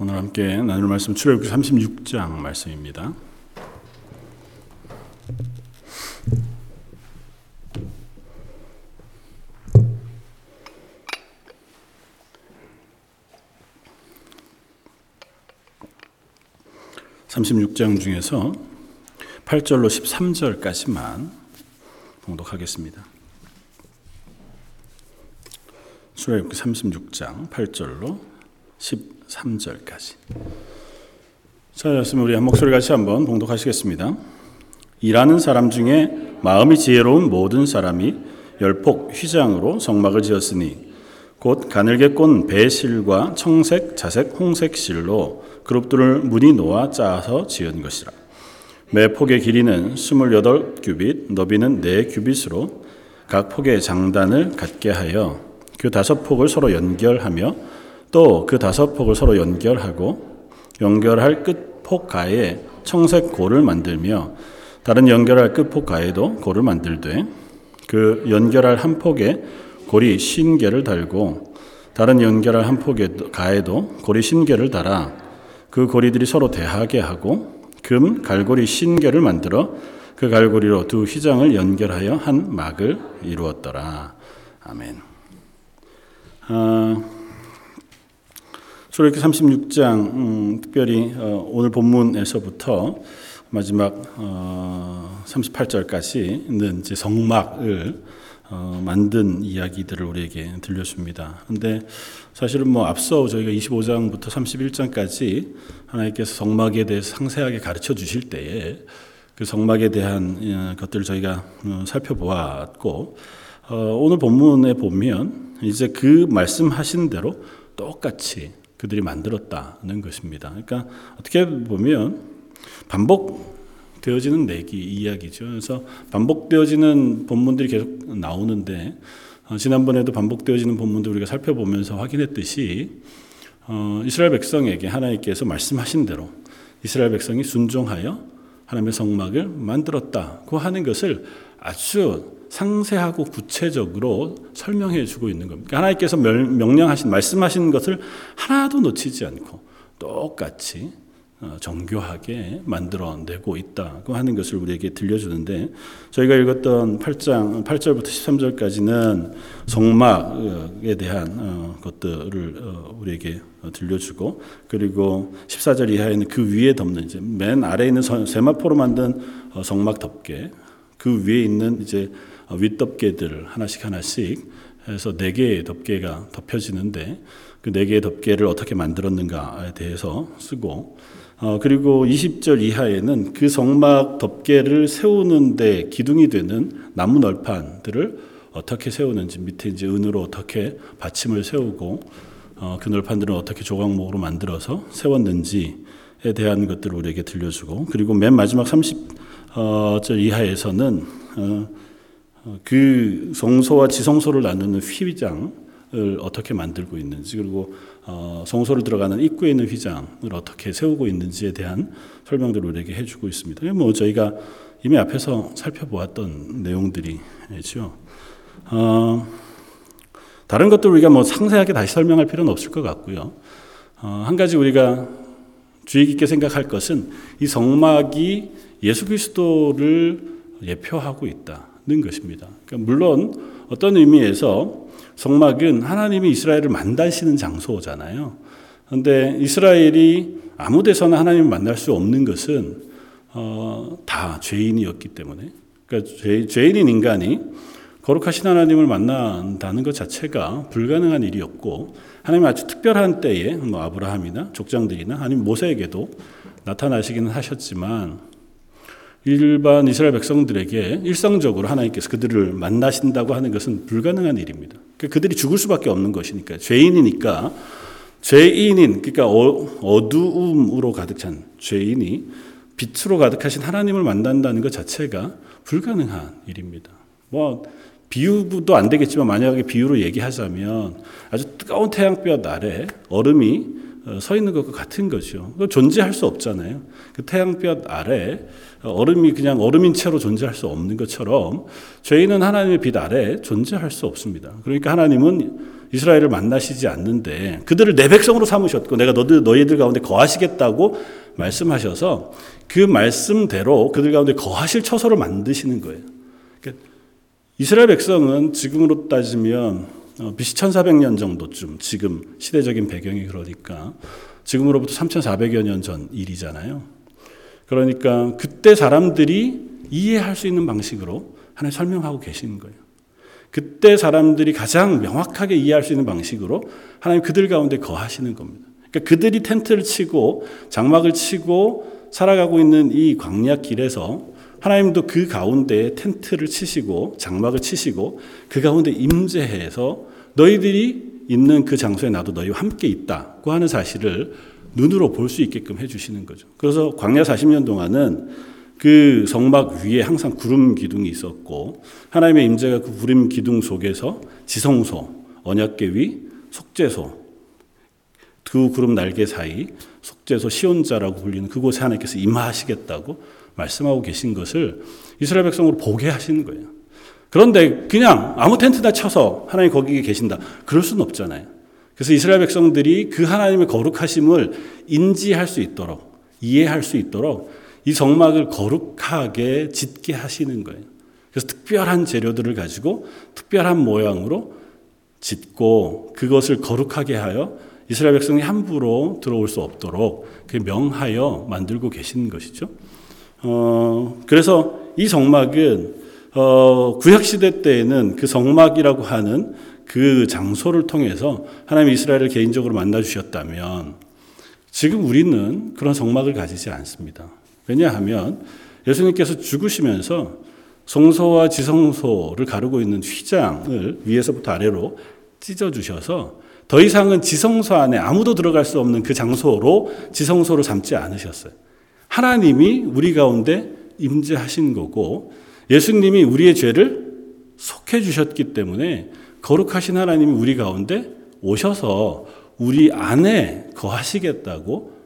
오늘 함께 나눌 말씀 출애굽기 36장 말씀입니다. (36장) 중에서 (8절로) (13절까지만) 봉독하겠습니다. 출애굽기 36장 8절로 13절까지. 자, 였으면 우리 한 목소리 같이 한번 봉독하시겠습니다. 일하는 사람 중에 마음이 지혜로운 모든 사람이 열폭 휘장으로 성막을 지었으니 곧 가늘게 꼰 배실과 청색, 자색, 홍색 실로 그룹들을 무늬 놓아 짜서 지은 것이라. 매 폭의 길이는 28규빗, 너비는 4규빗으로 각 폭의 장단을 갖게 하여 그 다섯 폭을 서로 연결하며 또 그 다섯 폭을 서로 연결하고 연결할 끝폭 가에 청색 골을 만들며 다른 연결할 끝폭 가에도 골을 만들되 그 연결할 한 폭에 골이 신개를 달고 다른 연결할 한 폭에 가에도 골이 신개를 달아 그 고리들이 서로 대하게 하고 금 갈고리 신개를 만들어 그 갈고리로 두 휘장을 연결하여 한 막을 이루었더라. 아멘. 어, 출애굽기 36장 음, 특별히 어, 오늘 본문에서부터 마지막 어, 38절까지는 이제 성막을 어, 만든 이야기들을 우리에게 들려줍니다. 근데 사실은 뭐 앞서 저희가 25장부터 31장까지 하나님께서 성막에 대해서 상세하게 가르쳐 주실 때에 그 성막에 대한 어, 것들을 저희가 어, 살펴보았고 어, 오늘 본문에 보면 이제 그 말씀하신 대로 똑같이 그들이 만들었다는 것입니다. 그러니까 어떻게 보면 반복되어지는 내기 이야기죠. 그래서 반복되어지는 본문들이 계속 나오는데 어, 지난번에도 반복되어지는 본문들 우리가 살펴보면서 확인했듯이 어, 이스라엘 백성에게 하나님께서 말씀하신 대로 이스라엘 백성이 순종하여 하나님의 성막을 만들었다고 하는 것을 아주 상세하고 구체적으로 설명해 주고 있는 겁니다. 그러니까 하나님께서 명령하신 말씀하신 것을 하나도 놓치지 않고 똑같이 어, 정교하게 만들어내고 있다고 하는 것을 우리에게 들려주는데 저희가 읽었던 8장 8절부터 13절까지는 성막에 대한 어, 것들을 어, 우리에게 들려주고 그리고 14절 이하에는 그 위에 덮는 이제 맨 아래에 있는 세마포로 만든 성막 덮개 그 위에 있는 이제 어, 윗덮개들 하나씩 하나씩 해서 네 개의 덮개가 덮여지는데 그 네 개의 덮개를 어떻게 만들었는가에 대해서 쓰고 어, 그리고 20절 이하에는 그 성막 덮개를 세우는데 기둥이 되는 나무 널판들을 어떻게 세우는지 밑에 이제 은으로 어떻게 받침을 세우고 어, 그 널판들은 어떻게 조각목으로 만들어서 세웠는지에 대한 것들을 우리에게 들려주고 그리고 맨 마지막 30절 이하에서는 어, 어, 그 성소와 지성소를 나누는 휘장을 어떻게 만들고 있는지 그리고 어, 성소를 들어가는 입구에 있는 휘장을 어떻게 세우고 있는지에 대한 설명들을 우리에게 해주고 있습니다. 뭐 저희가 이미 앞에서 살펴보았던 내용들이죠. 어, 다른 것들 우리가 뭐 상세하게 다시 설명할 필요는 없을 것 같고요. 어, 한 가지 우리가 주의 깊게 생각할 것은 이 성막이 예수 그리스도를 예표하고 있다. 는 것입니다. 그러니까 물론 어떤 의미에서 성막은 하나님이 이스라엘을 만나시는 장소잖아요. 그런데 이스라엘이 아무 데서나 하나님을 만날 수 없는 것은 어, 다 죄인이었기 때문에 그러니까 죄, 죄인인 인간이 거룩하신 하나님을 만난다는 것 자체가 불가능한 일이었고 하나님 아주 특별한 때에 뭐 아브라함이나 족장들이나 아니면 모세에게도 나타나시기는 하셨지만 일반 이스라엘 백성들에게 일상적으로 하나님께서 그들을 만나신다고 하는 것은 불가능한 일입니다. 그러니까 그들이 죽을 수밖에 없는 것이니까 죄인이니까 죄인인 그러니까 어두움으로 가득 찬 죄인이 빛으로 가득하신 하나님을 만난다는 것 자체가 불가능한 일입니다. 뭐 비유도 안 되겠지만 만약에 비유로 얘기하자면 아주 뜨거운 태양볕 아래 얼음이 어, 서 있는 것과 같은 거죠. 존재할 수 없잖아요. 그 태양볕 아래 얼음이 그냥 얼음인 채로 존재할 수 없는 것처럼 죄인은 하나님의 빛 아래 존재할 수 없습니다. 그러니까 하나님은 이스라엘을 만나시지 않는데 그들을 내 백성으로 삼으셨고 내가 너들 너희들 가운데 거하시겠다고 말씀하셔서 그 말씀대로 그들 가운데 거하실 처소를 만드시는 거예요. 그러니까 이스라엘 백성은 지금으로 따지면 어, BC 1400년 정도쯤 지금 시대적인 배경이 그러니까 지금으로부터 3400여 년 전 일이잖아요. 그러니까 그때 사람들이 이해할 수 있는 방식으로 하나님 설명하고 계시는 거예요. 그때 사람들이 가장 명확하게 이해할 수 있는 방식으로 하나님 그들 가운데 거하시는 겁니다. 그러니까 그들이 텐트를 치고 장막을 치고 살아가고 있는 이 광야 길에서 하나님도 그 가운데 텐트를 치시고 장막을 치시고 그 가운데 임재해서 너희들이 있는 그 장소에 나도 너희와 함께 있다고 하는 사실을 눈으로 볼 수 있게끔 해주시는 거죠. 그래서 광야 40년 동안은 그 성막 위에 항상 구름 기둥이 있었고 하나님의 임재가 그 구름 기둥 속에서 지성소, 언약궤 위, 속죄소 두 구름 날개 사이 속죄소 시온자라고 불리는 그곳에 하나님께서 임하시겠다고 말씀하고 계신 것을 이스라엘 백성으로 보게 하시는 거예요. 그런데 그냥 아무 텐트나 쳐서 하나님 거기에 계신다. 그럴 수는 없잖아요. 그래서 이스라엘 백성들이 그 하나님의 거룩하심을 인지할 수 있도록 이해할 수 있도록 이 성막을 거룩하게 짓게 하시는 거예요. 그래서 특별한 재료들을 가지고 특별한 모양으로 짓고 그것을 거룩하게 하여 이스라엘 백성이 함부로 들어올 수 없도록 명하여 만들고 계시는 것이죠. 어, 그래서 이 성막은 어, 구약 시대 때에는 그 성막이라고 하는 그 장소를 통해서 하나님 이스라엘을 개인적으로 만나 주셨다면 지금 우리는 그런 성막을 가지지 않습니다. 왜냐하면 예수님께서 죽으시면서 성소와 지성소를 가르고 있는 휘장을 위에서부터 아래로 찢어 주셔서 더 이상은 지성소 안에 아무도 들어갈 수 없는 그 장소로 지성소를 삼지 않으셨어요. 하나님이 우리 가운데 임재하신 거고 예수님이 우리의 죄를 속해 주셨기 때문에 거룩하신 하나님이 우리 가운데 오셔서 우리 안에 거하시겠다고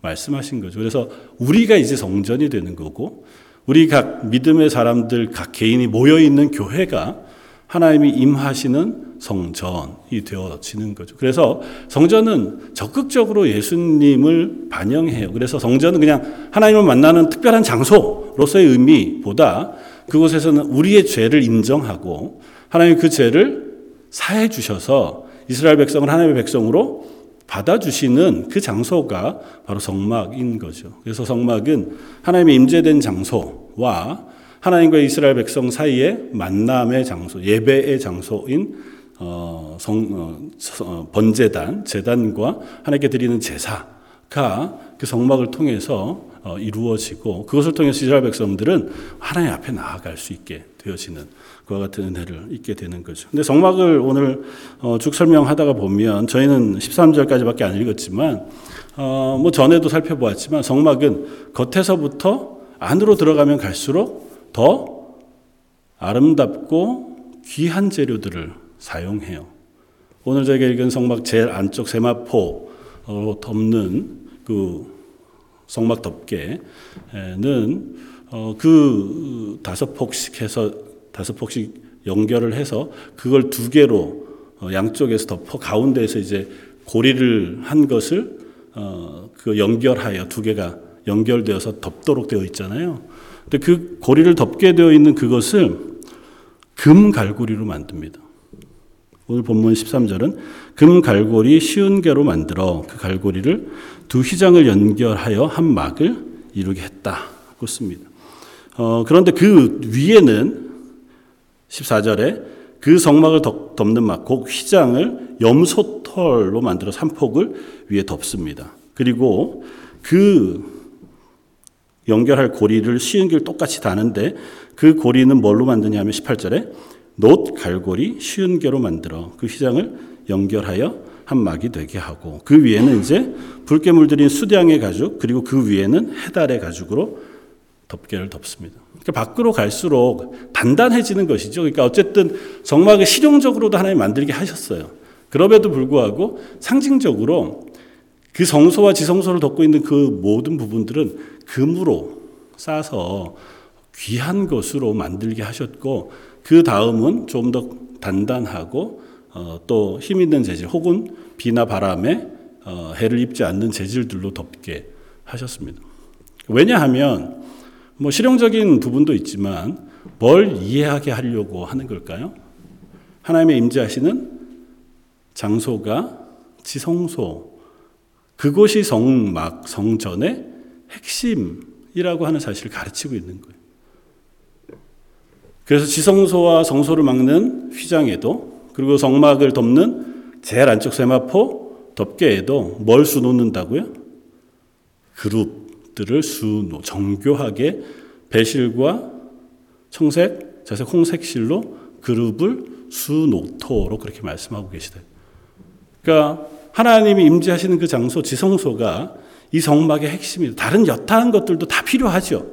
말씀하신 거죠. 그래서 우리가 이제 성전이 되는 거고 우리 각 믿음의 사람들 각 개인이 모여 있는 교회가 하나님이 임하시는 성전이 되어지는 거죠. 그래서 성전은 적극적으로 예수님을 반영해요. 그래서 성전은 그냥 하나님을 만나는 특별한 장소로서의 의미보다 그곳에서는 우리의 죄를 인정하고 하나님 그 죄를 사해 주셔서 이스라엘 백성을 하나님의 백성으로 받아주시는 그 장소가 바로 성막인 거죠. 그래서 성막은 하나님의 임재된 장소와 하나님과 이스라엘 백성 사이의 만남의 장소, 예배의 장소인 어, 성, 어, 어 번제단, 제단과 하나님께 드리는 제사가 그 성막을 통해서 어, 이루어지고 그것을 통해서 이스라엘 백성들은 하나님 앞에 나아갈 수 있게 되어지는 그와 같은 은혜를 잊게 되는 거죠. 근데 성막을 오늘 어, 쭉 설명하다가 보면 저희는 13절까지밖에 안 읽었지만 어, 뭐 전에도 살펴보았지만 성막은 겉에서부터 안으로 들어가면 갈수록 더 아름답고 귀한 재료들을 사용해요. 오늘 저희가 읽은 성막 제일 안쪽 세마포로 덮는 그 성막 덮개는 어, 그 다섯 폭씩 해서 다섯 폭씩 연결을 해서 그걸 두 개로 어, 양쪽에서 덮어 가운데에서 이제 고리를 한 것을 어, 그 연결하여 두 개가 연결되어서 덮도록 되어 있잖아요. 근데 그 고리를 덮게 되어 있는 그것을 금 갈고리로 만듭니다. 오늘 본문 13절은 금 갈고리 쉬운 개로 만들어 그 갈고리를 두 휘장을 연결하여 한 막을 이루게 했다고 씁니다. 어, 그런데 그 위에는 14절에 그 성막을 덮 는 막, 그 휘장을 염소털로 만들어 산폭을 위에 덮습니다. 그리고 그 연결할 고리를 쉬운 길 똑같이 다는데 그 고리는 뭘로 만드냐 하면 18절에 놋 갈고리 쉬운 개로 만들어 그 휘장을 연결하여 한 막이 되게 하고 그 위에는 이제 붉게 물들인 수량의 가죽 그리고 그 위에는 해달의 가죽으로 덮개를 덮습니다. 그러니까 밖으로 갈수록 단단해지는 것이죠. 그러니까 어쨌든 정막을 실용적으로도 하나님 만들게 하셨어요. 그럼에도 불구하고 상징적으로 그 성소와 지성소를 덮고 있는 그 모든 부분들은 금으로 싸서 귀한 것으로 만들게 하셨고 그 다음은 좀 더 단단하고 어, 또 힘 있는 재질 혹은 비나 바람에 어, 해를 입지 않는 재질들로 덮게 하셨습니다. 왜냐하면 뭐 실용적인 부분도 있지만 뭘 이해하게 하려고 하는 걸까요? 하나님의 임재하시는 장소가 지성소 그곳이 성막 성전의 핵심이라고 하는 사실을 가르치고 있는 거예요. 그래서 지성소와 성소를 막는 휘장에도 그리고 성막을 덮는 제일 안쪽 세마포 덮개에도 뭘 수놓는다고요? 그룹들을 수놓 정교하게 배실과 청색, 자색, 홍색실로 그룹을 수놓토록 그렇게 말씀하고 계시다. 그러니까 하나님이 임재하시는 그 장소 지성소가 이 성막의 핵심이다. 다른 여타한 것들도 다 필요하죠.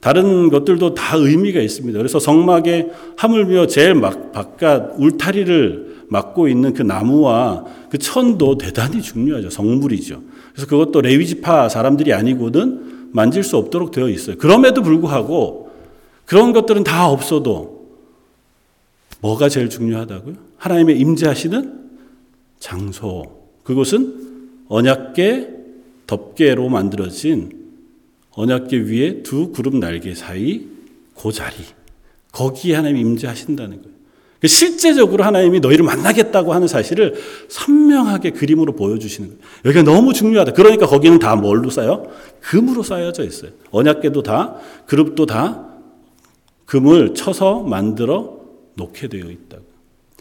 다른 것들도 다 의미가 있습니다. 그래서 성막에 하물며 제일 막 바깥 울타리를 막고 있는 그 나무와 그 천도 대단히 중요하죠. 성물이죠. 그래서 그것도 레위지파 사람들이 아니고는 만질 수 없도록 되어 있어요. 그럼에도 불구하고 그런 것들은 다 없어도 뭐가 제일 중요하다고요? 하나님의 임재하시는 장소. 그곳은 언약계 덮개로 만들어진 언약계 위에 두 그룹 날개 사이 그 자리. 거기에 하나님이 임재하신다는 거예요. 그 실제적으로 하나님이 너희를 만나겠다고 하는 사실을 선명하게 그림으로 보여주시는 거예요. 여기가 너무 중요하다. 그러니까 거기는 다 뭘로 쌓여? 금으로 쌓여져 있어요. 언약계도 다, 그룹도 다 금을 쳐서 만들어 놓게 되어 있다고.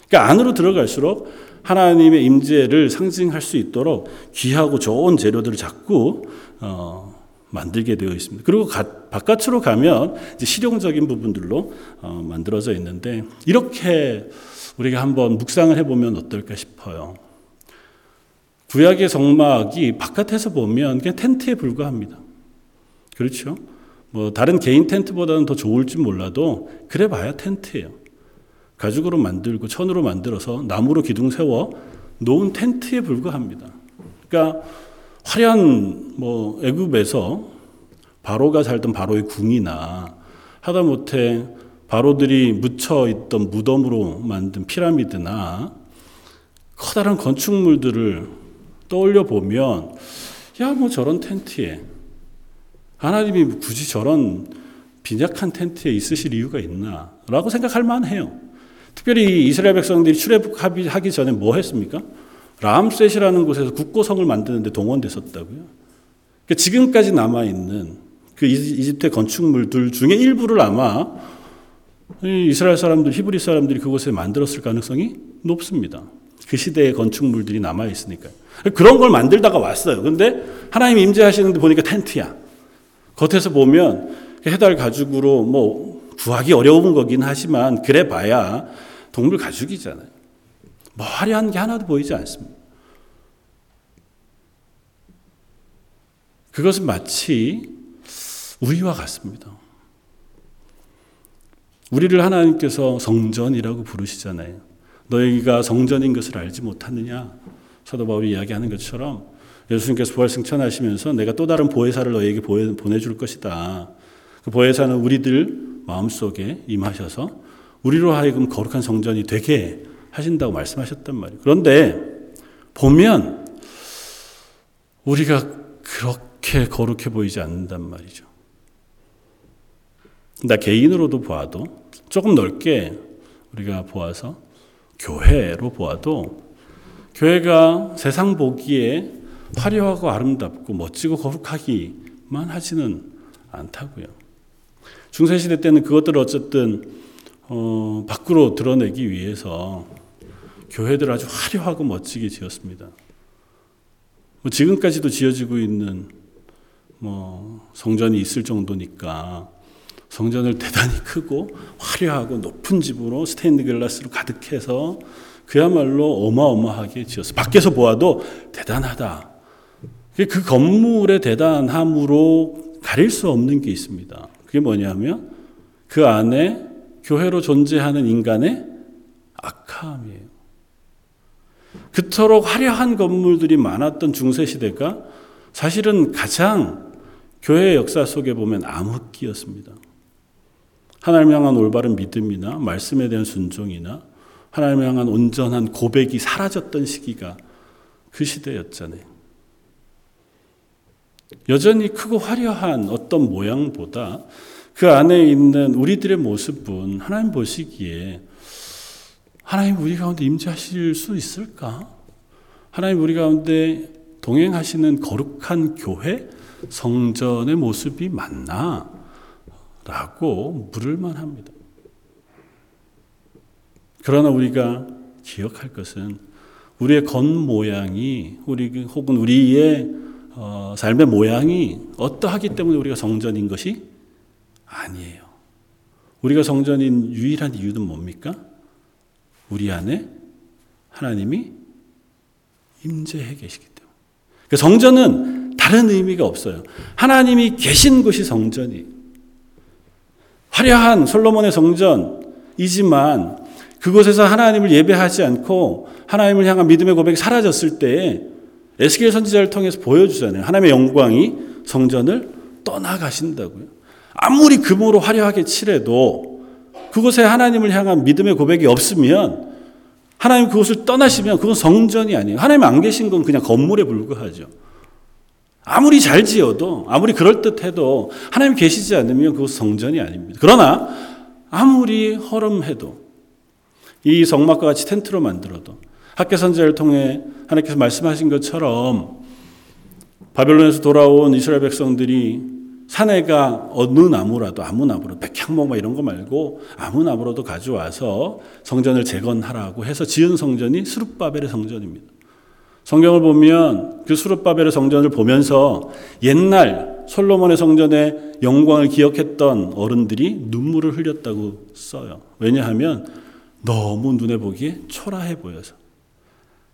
그러니까 안으로 들어갈수록 하나님의 임재를 상징할 수 있도록 귀하고 좋은 재료들을 자꾸 어, 만들게 되어 있습니다. 그리고 가, 바깥으로 가면 실용적인 부분들로 어, 만들어져 있는데 이렇게 우리가 한번 묵상을 해보면 어떨까 싶어요. 구약의 성막이 바깥에서 보면 그냥 텐트에 불과합니다. 그렇죠? 뭐 다른 개인 텐트보다는 더 좋을지 몰라도 그래 봐야 텐트예요. 가죽으로 만들고 천으로 만들어서 나무로 기둥 세워 놓은 텐트에 불과합니다. 그러니까 화려한 뭐 애굽에서 바로가 살던 바로의 궁이나 하다못해 바로들이 묻혀 있던 무덤으로 만든 피라미드나 커다란 건축물들을 떠올려 보면 야 뭐 저런 텐트에 하나님이 굳이 저런 빈약한 텐트에 있으실 이유가 있나라고 생각할 만해요. 특별히 이스라엘 백성들이 출애굽하기 전에 뭐 했습니까? 람셋이라는 곳에서 국고성을 만드는데 동원됐었다고요. 그러니까 지금까지 남아 있는 그 이집트 건축물들 중에 일부를 아마 이스라엘 사람들, 히브리 사람들이 그곳에 만들었을 가능성이 높습니다. 그 시대의 건축물들이 남아 있으니까 그런 걸 만들다가 왔어요. 근데 하나님 임재하시는데 보니까 텐트야. 겉에서 보면 해달 가죽으로 뭐 구하기 어려운 거긴 하지만 그래 봐야 동물 가죽이잖아요. 뭐 화려한 게 하나도 보이지 않습니다. 그것은 마치 우리와 같습니다. 우리를 하나님께서 성전이라고 부르시잖아요. 너희가 성전인 것을 알지 못하느냐? 사도 바울이 이야기하는 것처럼 예수님께서 부활 승천하시면서 내가 또 다른 보혜사를 너희에게 보내줄 것이다. 그 보혜사는 우리들 마음속에 임하셔서 우리로 하여금 거룩한 성전이 되게 하신다고 말씀하셨단 말이에요. 그런데 보면 우리가 그렇게 거룩해 보이지 않는단 말이죠. 나 개인으로도 보아도 조금 넓게 우리가 보아서 교회로 보아도 교회가 세상 보기에 화려하고 아름답고 멋지고 거룩하기만 하지는 않다고요. 중세시대 때는 그것들을 어쨌든 어, 밖으로 드러내기 위해서 교회들 아주 화려하고 멋지게 지었습니다. 뭐 지금까지도 지어지고 있는 뭐 성전이 있을 정도니까 성전을 대단히 크고 화려하고 높은 집으로 스테인드 글라스로 가득해서 그야말로 어마어마하게 지었어요. 밖에서 보아도 대단하다. 그 건물의 대단함으로 가릴 수 없는 게 있습니다. 그게 뭐냐면 그 안에 교회로 존재하는 인간의 악함이에요. 그토록 화려한 건물들이 많았던 중세 시대가 사실은 가장 교회 역사 속에 보면 암흑기였습니다. 하나님 향한 올바른 믿음이나 말씀에 대한 순종이나 하나님 향한 온전한 고백이 사라졌던 시기가 그 시대였잖아요. 여전히 크고 화려한 어떤 모양보다 그 안에 있는 우리들의 모습은 하나님 보시기에 하나님 우리 가운데 임재하실 수 있을까? 하나님 우리 가운데 동행하시는 거룩한 교회 성전의 모습이 맞나? 라고 물을 만 합니다. 그러나 우리가 기억할 것은 우리의 겉모양이 우리 혹은 우리의 어, 삶의 모양이 어떠하기 때문에 우리가 성전인 것이 아니에요. 우리가 성전인 유일한 이유는 뭡니까? 우리 안에 하나님이 임재해 계시기 때문에. 그 성전은 다른 의미가 없어요. 하나님이 계신 곳이 성전이. 화려한 솔로몬의 성전이지만 그곳에서 하나님을 예배하지 않고 하나님을 향한 믿음의 고백이 사라졌을 때 에스겔 선지자를 통해서 보여주잖아요. 하나님의 영광이 성전을 떠나가신다고요. 아무리 금으로 화려하게 칠해도 그곳에 하나님을 향한 믿음의 고백이 없으면 하나님 그곳을 떠나시면 그건 성전이 아니에요. 하나님 안 계신 건 그냥 건물에 불과하죠. 아무리 잘 지어도 아무리 그럴듯해도 하나님 계시지 않으면 그것 성전이 아닙니다. 그러나 아무리 허름해도 이 성막과 같이 텐트로 만들어도 학계 선제를 통해 하나님께서 말씀하신 것처럼 바벨론에서 돌아온 이스라엘 백성들이 산에가 어느 나무라도 아무 나무로 백향목 뭐 이런 거 말고 아무 나무라도 가져와서 성전을 재건하라고 해서 지은 성전이 수룹바벨의 성전입니다. 성경을 보면 그 수룹바벨의 성전을 보면서 옛날 솔로몬의 성전의 영광을 기억했던 어른들이 눈물을 흘렸다고 써요. 왜냐하면 너무 눈에 보기에 초라해 보여서.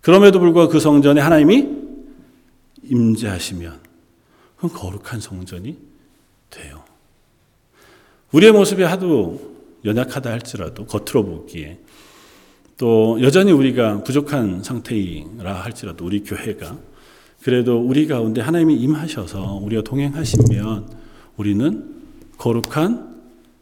그럼에도 불구하고 그 성전에 하나님이 임재하시면 그건 거룩한 성전이 돼요. 우리의 모습이 하도 연약하다 할지라도 겉으로 보기에 또 여전히 우리가 부족한 상태이라 할지라도 우리 교회가 그래도 우리 가운데 하나님이 임하셔서 우리가 동행하시면 우리는 거룩한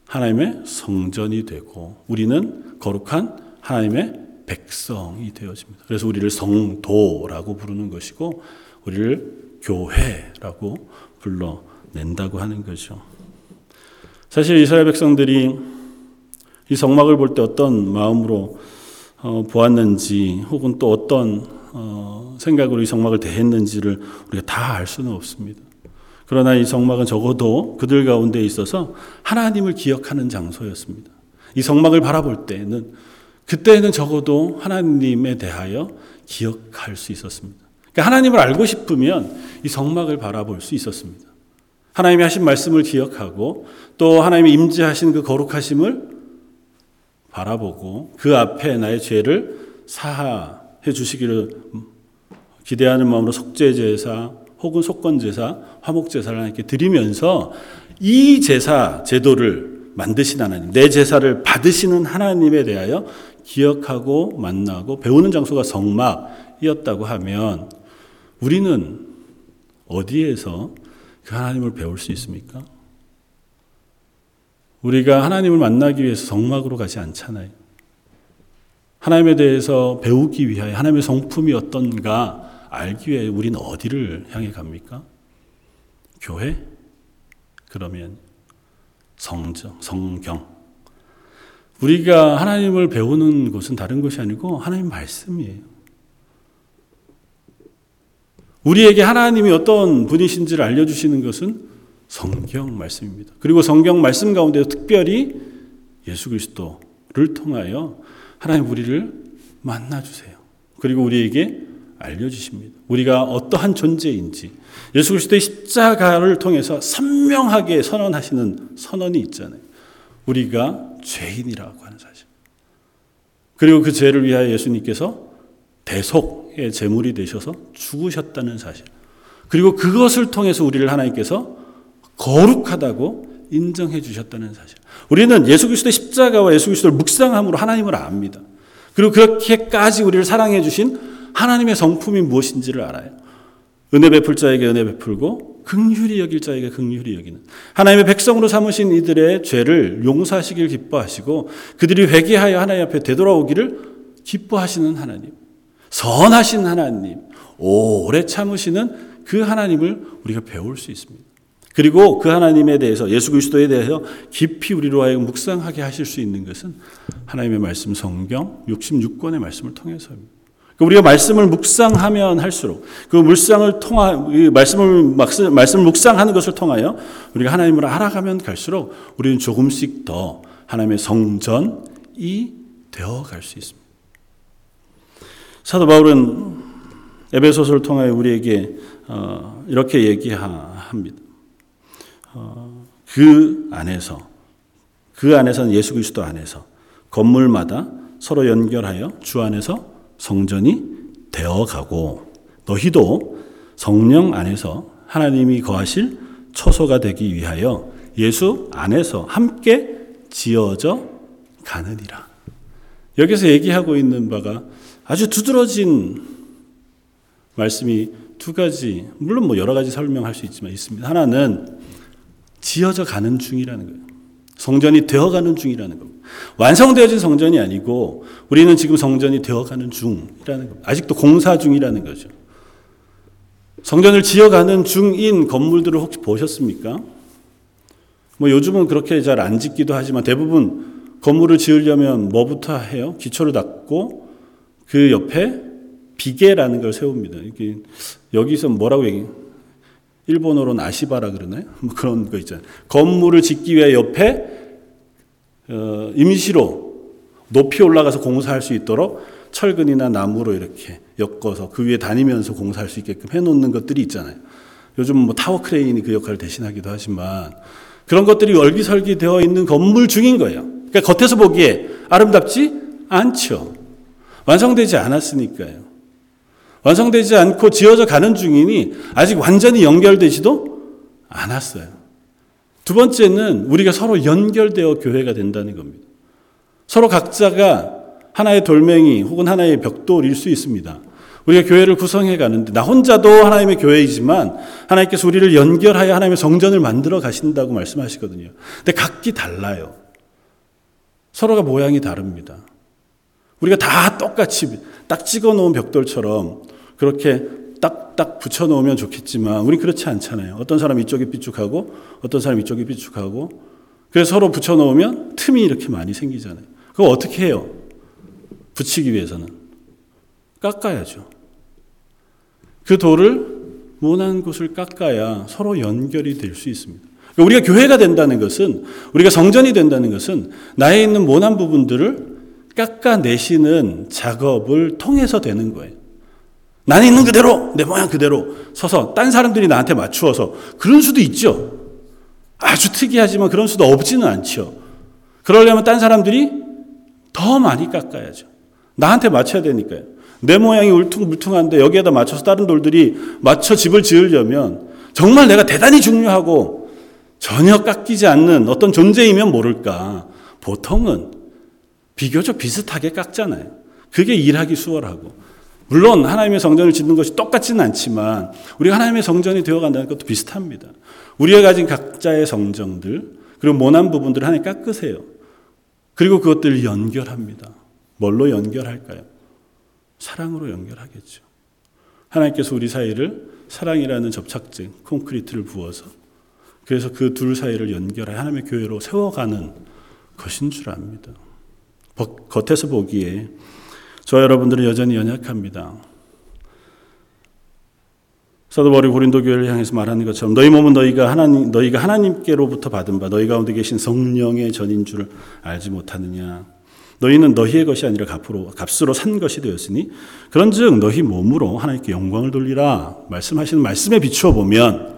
하나님의 성전이 되고 우리는 거룩한 하나님의 백성이 되어집니다. 그래서 우리를 성도라고 부르는 것이고 우리를 교회라고 불러낸다고 하는 거죠. 사실 이스라엘 백성들이 이 성막을 볼 때 어떤 마음으로 어, 보았는지 혹은 또 어떤 어, 생각으로 이 성막을 대했는지를 우리가 다 알 수는 없습니다. 그러나 이 성막은 적어도 그들 가운데 있어서 하나님을 기억하는 장소였습니다. 이 성막을 바라볼 때는 그때는 적어도 하나님에 대하여 기억할 수 있었습니다. 그러니까 하나님을 알고 싶으면 이 성막을 바라볼 수 있었습니다. 하나님이 하신 말씀을 기억하고 또 하나님이 임재하신 그 거룩하심을 바라보고 그 앞에 나의 죄를 사하해 주시기를 기대하는 마음으로 속죄 제사 혹은 속건 제사, 화목 제사를 하나님께 드리면서 이 제사 제도를 만드신 하나님, 내 제사를 받으시는 하나님에 대하여 기억하고 만나고 배우는 장소가 성막이었다고 하면 우리는 어디에서 그 하나님을 배울 수 있습니까? 우리가 하나님을 만나기 위해서 성막으로 가지 않잖아요. 하나님에 대해서 배우기 위하여 하나님의 성품이 어떤가 알기 위해 우리는 어디를 향해 갑니까? 교회? 그러면 성정, 성경. 우리가 하나님을 배우는 것은 다른 것이 아니고 하나님 말씀이에요. 우리에게 하나님이 어떤 분이신지를 알려주시는 것은 성경 말씀입니다. 그리고 성경 말씀 가운데 특별히 예수 그리스도를 통하여 하나님 우리를 만나 주세요. 그리고 우리에게 알려주십니다. 우리가 어떠한 존재인지 예수 그리스도의 십자가를 통해서 선명하게 선언하시는 선언이 있잖아요. 우리가 죄인이라고 하는 사실. 그리고 그 죄를 위하여 예수님께서 대속의 제물이 되셔서 죽으셨다는 사실. 그리고 그것을 통해서 우리를 하나님께서 거룩하다고 인정해 주셨다는 사실. 우리는 예수 그리스도의 십자가와 예수 그리스도를 묵상함으로 하나님을 압니다. 그리고 그렇게까지 우리를 사랑해 주신 하나님의 성품이 무엇인지를 알아요. 은혜 베풀 자에게 은혜 베풀고 극률이 여길 자에게 극률이 여기는 하나님의 백성으로 삼으신 이들의 죄를 용서하시길 기뻐하시고 그들이 회개하여 하나님 앞에 되돌아오기를 기뻐하시는 하나님. 선하신 하나님. 오래 참으시는 그 하나님을 우리가 배울 수 있습니다. 그리고 그 하나님에 대해서 예수 그리스도에 대해서 깊이 우리로 하여금 묵상하게 하실 수 있는 것은 하나님의 말씀 성경 66권의 말씀을 통해서입니다. 그러니까 우리가 말씀을 묵상하면 할수록 그 물상을 통하 말씀을 말씀을 묵상하는 것을 통하여 우리가 하나님을 알아가면 갈수록 우리는 조금씩 더 하나님의 성전이 되어 갈 수 있습니다. 사도 바울은 에베소서를 통하여 우리에게 어, 이렇게 얘기합니다. 어, 그 안에서 그 안에서는 예수 그리스도 안에서 건물마다 서로 연결하여 주 안에서 성전이 되어가고 너희도 성령 안에서 하나님이 거하실 처소가 되기 위하여 예수 안에서 함께 지어져 가느니라. 여기서 얘기하고 있는 바가 아주 두드러진 말씀이 두 가지, 물론 뭐 여러 가지 설명할 수 있지만 있습니다. 하나는 지어져 가는 중이라는 거예요. 성전이 되어가는 중이라는 겁니다. 완성되어진 성전이 아니고 우리는 지금 성전이 되어가는 중이라는 겁니다. 아직도 공사 중이라는 거죠. 성전을 지어가는 중인 건물들을 혹시 보셨습니까? 뭐 요즘은 그렇게 잘 안 짓기도 하지만 대부분 건물을 지으려면 뭐부터 해요? 기초를 닦고 그 옆에 비계라는 걸 세웁니다. 여기서 뭐라고 얘기? 일본어로는 아시바라 그러나요? 뭐 그런 거 있잖아요. 건물을 짓기 위해 옆에 어, 임시로 높이 올라가서 공사할 수 있도록 철근이나 나무로 이렇게 엮어서 그 위에 다니면서 공사할 수 있게끔 해놓는 것들이 있잖아요. 요즘 뭐 타워 크레인이 그 역할을 대신하기도 하지만 그런 것들이 얼기설기 되어 있는 건물 중인 거예요. 그러니까 겉에서 보기에 아름답지 않죠. 완성되지 않았으니까요. 완성되지 않고 지어져 가는 중이니 아직 완전히 연결되지도 않았어요. 두 번째는 우리가 서로 연결되어 교회가 된다는 겁니다. 서로 각자가 하나의 돌멩이 혹은 하나의 벽돌일 수 있습니다. 우리가 교회를 구성해 가는데 나 혼자도 하나님의 교회이지만 하나님께서 우리를 연결하여 하나님의 성전을 만들어 가신다고 말씀하시거든요. 근데 각기 달라요. 서로가 모양이 다릅니다. 우리가 다 똑같이 딱 찍어 놓은 벽돌처럼 그렇게 딱딱 붙여 놓으면 좋겠지만 우리 그렇지 않잖아요. 어떤 사람 이쪽이 삐죽하고 어떤 사람 이쪽이 삐죽하고 그래서 서로 붙여 놓으면 틈이 이렇게 많이 생기잖아요. 그거 어떻게 해요? 붙이기 위해서는 깎아야죠. 그 돌을 모난 곳을 깎아야 서로 연결이 될 수 있습니다. 그러니까 우리가 교회가 된다는 것은 우리가 성전이 된다는 것은 나에 있는 모난 부분들을 깎아내시는 작업을 통해서 되는 거예요. 나는 있는 그대로 내 모양 그대로 서서 딴 사람들이 나한테 맞추어서 그런 수도 있죠. 아주 특이하지만 그런 수도 없지는 않죠. 그러려면 딴 사람들이 더 많이 깎아야죠. 나한테 맞춰야 되니까요. 내 모양이 울퉁불퉁한데 여기에다 맞춰서 다른 돌들이 맞춰 집을 지으려면 정말 내가 대단히 중요하고 전혀 깎이지 않는 어떤 존재이면 모를까. 보통은 비교적 비슷하게 깎잖아요. 그게 일하기 수월하고. 물론 하나님의 성전을 짓는 것이 똑같지는 않지만 우리가 하나님의 성전이 되어 간다는 것도 비슷합니다. 우리가 가진 각자의 성정들 그리고 모난 부분들을 하나님 깎으세요. 그리고 그것들을 연결합니다. 뭘로 연결할까요? 사랑으로 연결하겠죠. 하나님께서 우리 사이를 사랑이라는 접착제, 콘크리트를 부어서 그래서 그 둘 사이를 연결해 하나님의 교회로 세워가는 것인 줄 압니다. 겉에서 보기에 저 여러분들은 여전히 연약합니다. 사도 바울이 고린도 교회를 향해서 말하는 것처럼 너희 몸은 너희가 하나님 너희가 하나님께로부터 받은 바 너희 가운데 계신 성령의 전인 줄을 알지 못하느냐 너희는 너희의 것이 아니라 값으로 값으로 산 것이 되었으니 그런즉 너희 몸으로 하나님께 영광을 돌리라 말씀하시는 말씀에 비추어 보면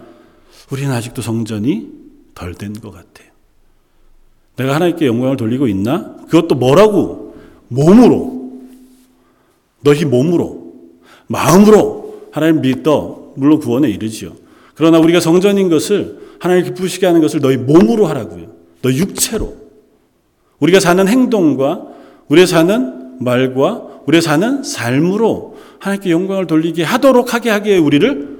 우리는 아직도 성전이 덜 된 것 같아요. 내가 하나님께 영광을 돌리고 있나? 그것도 뭐라고? 몸으로 너희 몸으로, 마음으로 하나님 믿어 물론 구원에 이르지요. 그러나 우리가 성전인 것을 하나님 기쁘시게 하는 것을 너희 몸으로 하라고요. 너희 육체로. 우리가 사는 행동과 우리가 사는 말과 우리가 사는 삶으로 하나님께 영광을 돌리게 하도록 하게 하기에 우리를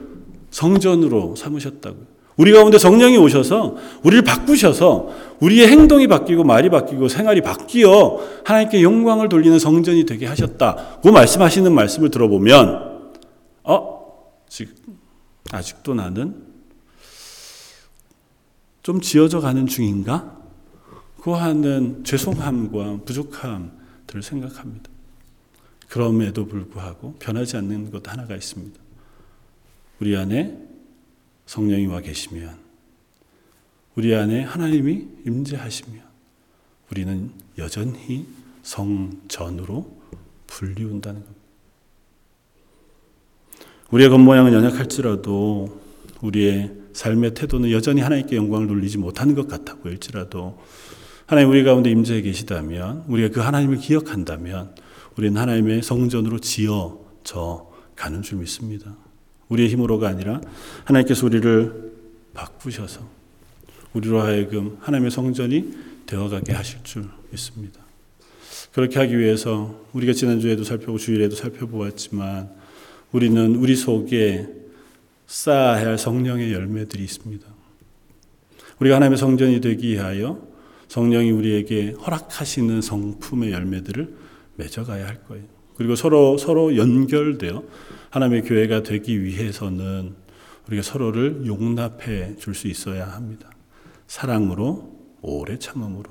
성전으로 삼으셨다고요. 우리 가운데 성령이 오셔서 우리를 바꾸셔서 우리의 행동이 바뀌고 말이 바뀌고 생활이 바뀌어 하나님께 영광을 돌리는 성전이 되게 하셨다고 말씀하시는 말씀을 들어보면 어 아직도 나는 좀 지어져 가는 중인가? 그 하는 죄송함과 부족함들을 생각합니다. 그럼에도 불구하고 변하지 않는 것 하나가 있습니다. 우리 안에 성령이 와 계시면 우리 안에 하나님이 임재하시면 우리는 여전히 성전으로 분리운다는 겁니다. 우리의 겉모양은 연약할지라도 우리의 삶의 태도는 여전히 하나님께 영광을 돌리지 못하는 것 같아 보일지라도 하나님 우리 가운데 임재해 계시다면 우리가 그 하나님을 기억한다면 우리는 하나님의 성전으로 지어져 가는 줄 믿습니다. 우리의 힘으로가 아니라 하나님께서 우리를 바꾸셔서 우리로 하여금 하나님의 성전이 되어가게 하실 줄 믿습니다. 그렇게 하기 위해서 우리가 지난주에도 살펴보고 주일에도 살펴보았지만 우리는 우리 속에 쌓아야 할 성령의 열매들이 있습니다. 우리가 하나님의 성전이 되기 위하여 성령이 우리에게 허락하시는 성품의 열매들을 맺어가야 할 거예요. 그리고 서로 서로 연결되어 하나님의 교회가 되기 위해서는 우리가 서로를 용납해 줄 수 있어야 합니다. 사랑으로 오래 참음으로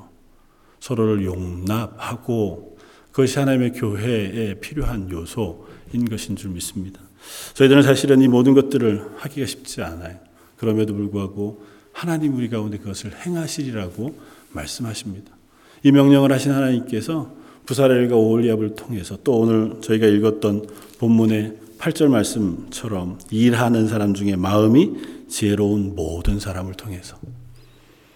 서로를 용납하고 그것이 하나님의 교회에 필요한 요소인 것인 줄 믿습니다. 저희들은 사실은 이 모든 것들을 하기가 쉽지 않아요. 그럼에도 불구하고 하나님 우리 가운데 그것을 행하시리라고 말씀하십니다. 이 명령을 하신 하나님께서 부사렐과 오홀리압을 통해서 또 오늘 저희가 읽었던 본문의 8절 말씀처럼 일하는 사람 중에 마음이 지혜로운 모든 사람을 통해서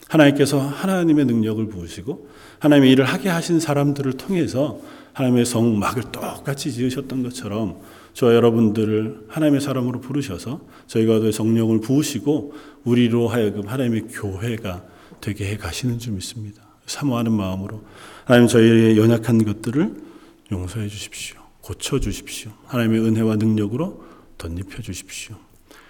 하나님께서 하나님의 능력을 부으시고 하나님의 일을 하게 하신 사람들을 통해서 하나님의 성막을 똑같이 지으셨던 것처럼 저 여러분들을 하나님의 사람으로 부르셔서 저희가 성령을 부으시고 우리로 하여금 하나님의 교회가 되게 해 가시는 줄 믿습니다. 사모하는 마음으로 하나님 저희의 연약한 것들을 용서해 주십시오. 고쳐 주십시오. 하나님의 은혜와 능력으로 덧입혀 주십시오.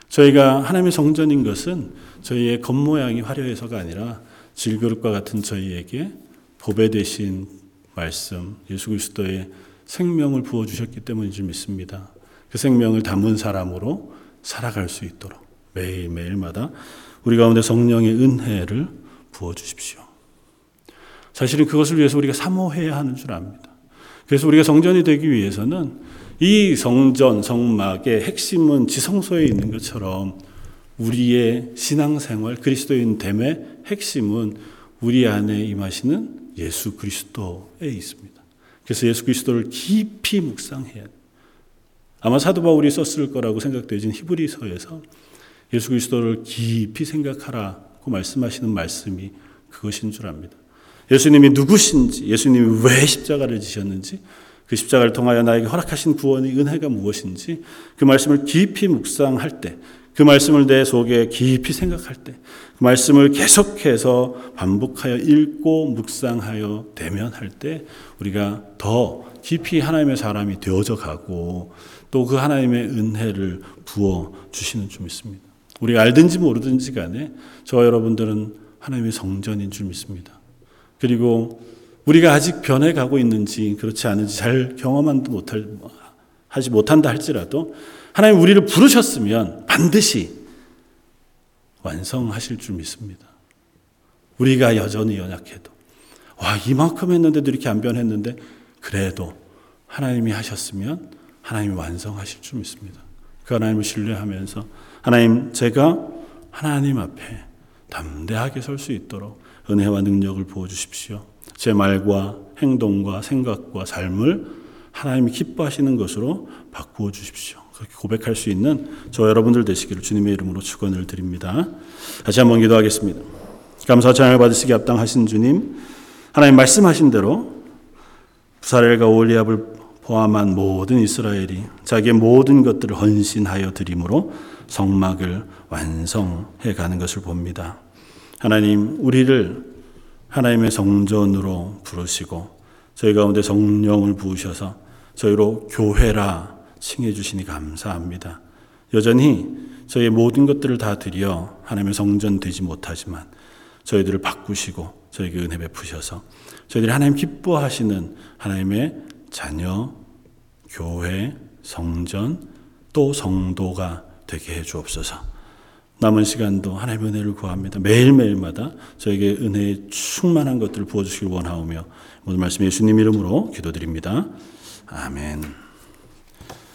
저희가 하나님의 성전인 것은 저희의 겉모양이 화려해서가 아니라 질그릇과 같은 저희에게 보배 되신 말씀 예수 그리스도의 생명을 부어 주셨기 때문인 줄 믿습니다. 그 생명을 담은 사람으로 살아갈 수 있도록 매일매일마다 우리 가운데 성령의 은혜를 부어 주십시오. 사실은 그것을 위해서 우리가 사모해야 하는 줄 압니다. 그래서 우리가 성전이 되기 위해서는 이 성전, 성막의 핵심은 지성소에 있는 것처럼 우리의 신앙생활, 그리스도인 됨의 핵심은 우리 안에 임하시는 예수 그리스도에 있습니다. 그래서 예수 그리스도를 깊이 묵상해야. 아마 사도 바울이 썼을 거라고 생각되진 히브리서에서 예수 그리스도를 깊이 생각하라고 말씀하시는 말씀이 그것인 줄 압니다. 예수님이 누구신지, 예수님이 왜 십자가를 지셨는지, 그 십자가를 통하여 나에게 허락하신 구원의 은혜가 무엇인지 그 말씀을 깊이 묵상할 때, 그 말씀을 내 속에 깊이 생각할 때, 그 말씀을 계속해서 반복하여 읽고 묵상하여 대면할 때 우리가 더 깊이 하나님의 사람이 되어져 가고 또 그 하나님의 은혜를 부어 주시는 줄 믿습니다. 우리가 알든지 모르든지 간에 저 여러분들은 하나님의 성전인 줄 믿습니다. 그리고 우리가 아직 변해가고 있는지 그렇지 않은지 잘 경험한도 못할 하지 못한다 할지라도 하나님 우리를 부르셨으면 반드시 완성하실 줄 믿습니다. 우리가 여전히 연약해도 와 이만큼 했는데도 이렇게 안 변했는데 그래도 하나님이 하셨으면 하나님이 완성하실 줄 믿습니다. 그 하나님을 신뢰하면서 하나님 제가 하나님 앞에 담대하게 설 수 있도록 은혜와 능력을 부어 주십시오. 제 말과 행동과 생각과 삶을 하나님이 기뻐하시는 것으로 바꾸어 주십시오. 그렇게 고백할 수 있는 저 여러분들 되시기를 주님의 이름으로 축원을 드립니다. 다시 한번 기도하겠습니다. 감사 찬양을 받으시기 합당하신 주님, 하나님 말씀하신 대로 부사렐과 올리압을 포함한 모든 이스라엘이 자기의 모든 것들을 헌신하여 드림으로 성막을 완성해 가는 것을 봅니다. 하나님, 우리를 하나님의 성전으로 부르시고 저희 가운데 성령을 부으셔서 저희로 교회라 칭해 주시니 감사합니다. 여전히 저희의 모든 것들을 다 드려 하나님의 성전 되지 못하지만 저희들을 바꾸시고 저에게 은혜 베푸셔서 저희들이 하나님 기뻐하시는 하나님의 자녀, 교회, 성전, 또 성도가 되게 해 주옵소서. 남은 시간도 하나님의 은혜를 구합니다. 매일매일마다 저에게 은혜의 충만한 것들을 부어주시길 원하오며 모든 말씀 예수님 이름으로 기도드립니다. 아멘.